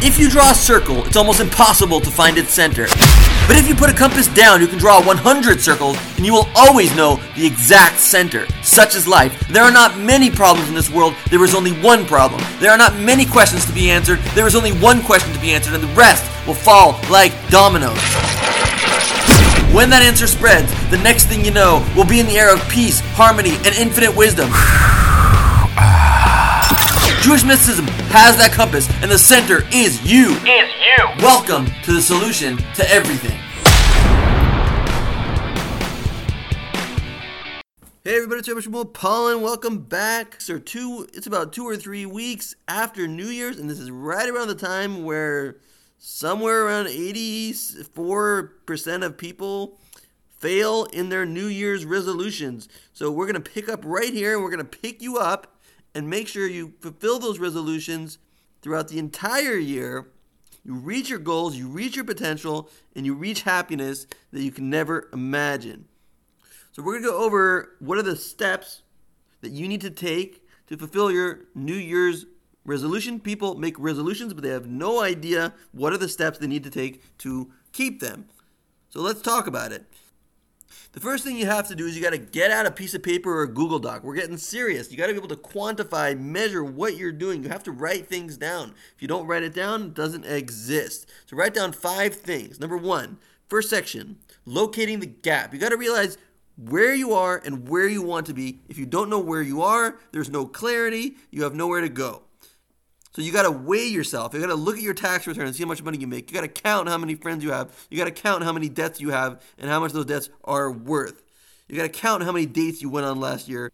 If you draw a circle, it's almost impossible to find its center. But if you put a compass down, you can draw 100 circles and you will always know the exact center. Such is life. There are not many problems in this world, there is only one problem. There are not many questions to be answered, there is only one question to be answered, and the rest will fall like dominoes. When that answer spreads, the next thing you know will be in the era of peace, harmony, and infinite wisdom. Jewish mysticism has that compass, and the center is you. Is you. Welcome to the solution to everything. Hey everybody, it's Rabbi Shmuel Pollen. Welcome back. So two, it's about two or three weeks after New Year's, and this is right around the time where somewhere around 84% of people fail in their New Year's resolutions. So we're gonna pick up right here, and we're gonna pick you up and make sure you fulfill those resolutions throughout the entire year. You reach your goals, you reach your potential, and you reach happiness that you can never imagine. So, we're going to go over what are the steps that you need to take to fulfill your New Year's resolution. People make resolutions, but they have no idea what are the steps they need to take to keep them. So, let's talk about it. The first thing you have to do is you got to get out a piece of paper or a Google Doc. We're getting serious. You got to be able to quantify, measure what you're doing. You have to write things down. If you don't write it down, it doesn't exist. So write down five things. Number one, first section, locating the gap. You got to realize where you are and where you want to be. If you don't know where you are, there's no clarity, you have nowhere to go. So you got to weigh yourself. You got to look at your tax return and see how much money you make. You got to count how many friends you have. You got to count how many debts you have and how much those debts are worth. You got to count how many dates you went on last year.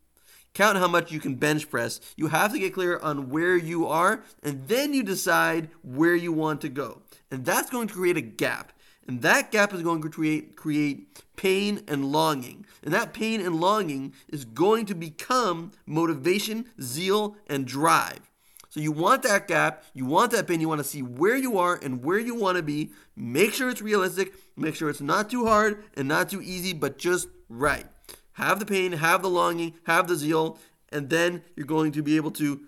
Count how much you can bench press. You have to get clear on where you are and then you decide where you want to go. And that's going to create a gap. And that gap is going to create create pain and longing. And that pain and longing is going to become motivation, zeal, and drive. So you want that gap, you want that pain, you want to see where you are and where you want to be. Make sure it's realistic, make sure it's not too hard and not too easy, but just right. Have the pain, have the longing, have the zeal, and then you're going to be able to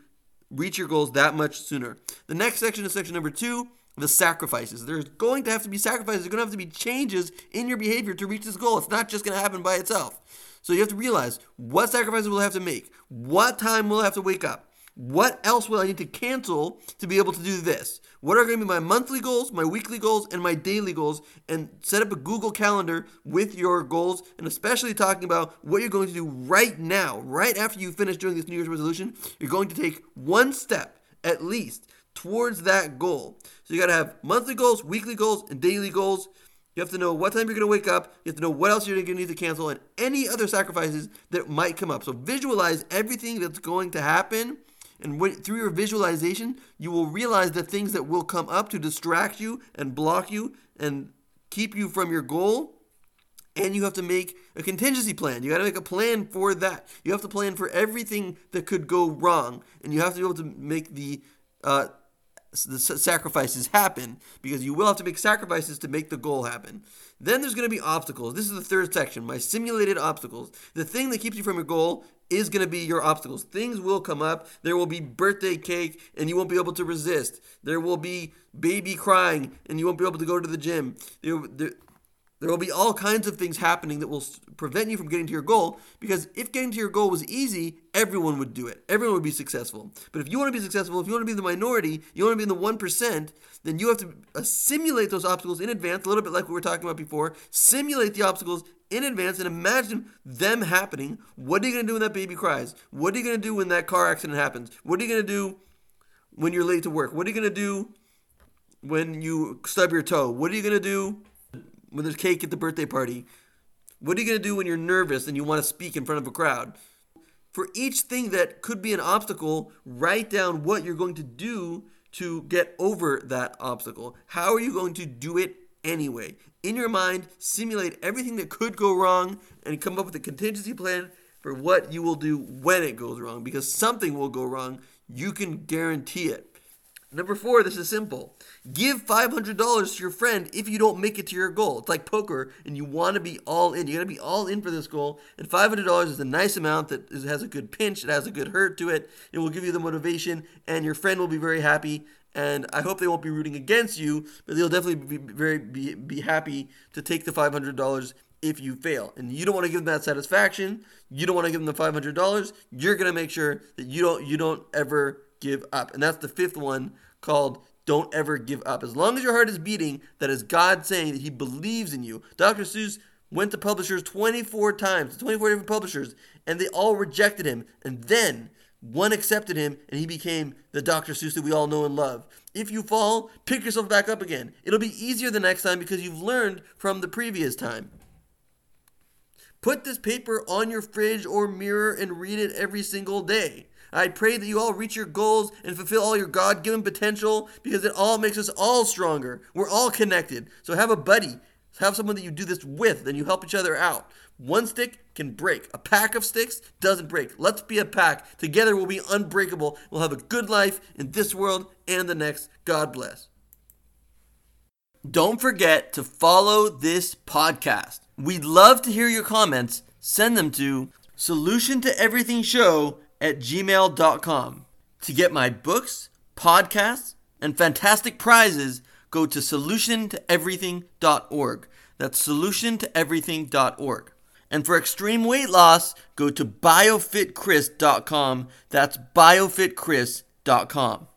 reach your goals that much sooner. The next section is section number two the sacrifices. There's going to have to be sacrifices. There's going to have to be changes in your behavior to reach this goal. It's not just going to happen by itself. So you have to realize what sacrifices will have to make? What time will have to wake up? What else will I need to cancel to be able to do this? What are going to be my monthly goals, my weekly goals, and my daily goals? And set up a Google Calendar with your goals, and especially talking about what you're going to do right now, right after you finish doing this New Year's resolution. You're going to take one step at least towards that goal. So you got to have monthly goals, weekly goals, and daily goals. You have to know what time you're going to wake up. You have to know what else you're going to need to cancel and any other sacrifices that might come up. So visualize everything that's going to happen and when, through your visualization, you will realize the things that will come up to distract you and block you and keep you from your goal. And you have to make a contingency plan. You got to make a plan for that. You have to plan for everything that could go wrong. And you have to be able to make the uh, the sacrifices happen because you will have to make sacrifices to make the goal happen. Then there's going to be obstacles. This is the third section, my simulated obstacles. The thing that keeps you from your goal is going to be your obstacles. Things will come up. There will be birthday cake and you won't be able to resist. There will be baby crying and you won't be able to go to the gym. There, there, there will be all kinds of things happening that will prevent you from getting to your goal because if getting to your goal was easy, everyone would do it. Everyone would be successful. But if you want to be successful, if you want to be the minority, you want to be in the 1%, then you have to simulate those obstacles in advance, a little bit like we were talking about before. Simulate the obstacles in advance and imagine them happening. What are you going to do when that baby cries? What are you going to do when that car accident happens? What are you going to do when you're late to work? What are you going to do when you stub your toe? What are you going to do when there's cake at the birthday party? What are you going to do when you're nervous and you want to speak in front of a crowd? For each thing that could be an obstacle, write down what you're going to do to get over that obstacle. How are you going to do it anyway? In your mind, simulate everything that could go wrong and come up with a contingency plan for what you will do when it goes wrong because something will go wrong. You can guarantee it. Number four, this is simple. Give $500 to your friend if you don't make it to your goal. It's like poker, and you want to be all in. You got to be all in for this goal. And $500 is a nice amount that is, has a good pinch, it has a good hurt to it. It will give you the motivation, and your friend will be very happy. and I hope they won't be rooting against you, but they'll definitely be very be, be happy to take the five hundred dollars if you fail. And you don't want to give them that satisfaction. You don't want to give them the five hundred dollars. You're gonna make sure that you don't you don't ever give up. And that's the fifth one called don't ever give up. As long as your heart is beating, that is God saying that He believes in you. Dr. Seuss went to publishers 24 times, 24 different publishers, and they all rejected him. And then one accepted him, and he became the Dr. Seuss that we all know and love. If you fall, pick yourself back up again. It'll be easier the next time because you've learned from the previous time. Put this paper on your fridge or mirror and read it every single day. I pray that you all reach your goals and fulfill all your God given potential because it all makes us all stronger. We're all connected. So have a buddy, have someone that you do this with, then you help each other out. One stick can break. A pack of sticks doesn't break. Let's be a pack. Together we'll be unbreakable. We'll have a good life in this world and the next. God bless. Don't forget to follow this podcast. We'd love to hear your comments. Send them to solution to everything show at gmail.com. To get my books, podcasts, and fantastic prizes, go to solutiontoeverything.org. That's solutiontoeverything.org. And for extreme weight loss, go to biofitchris.com. That's biofitchris.com.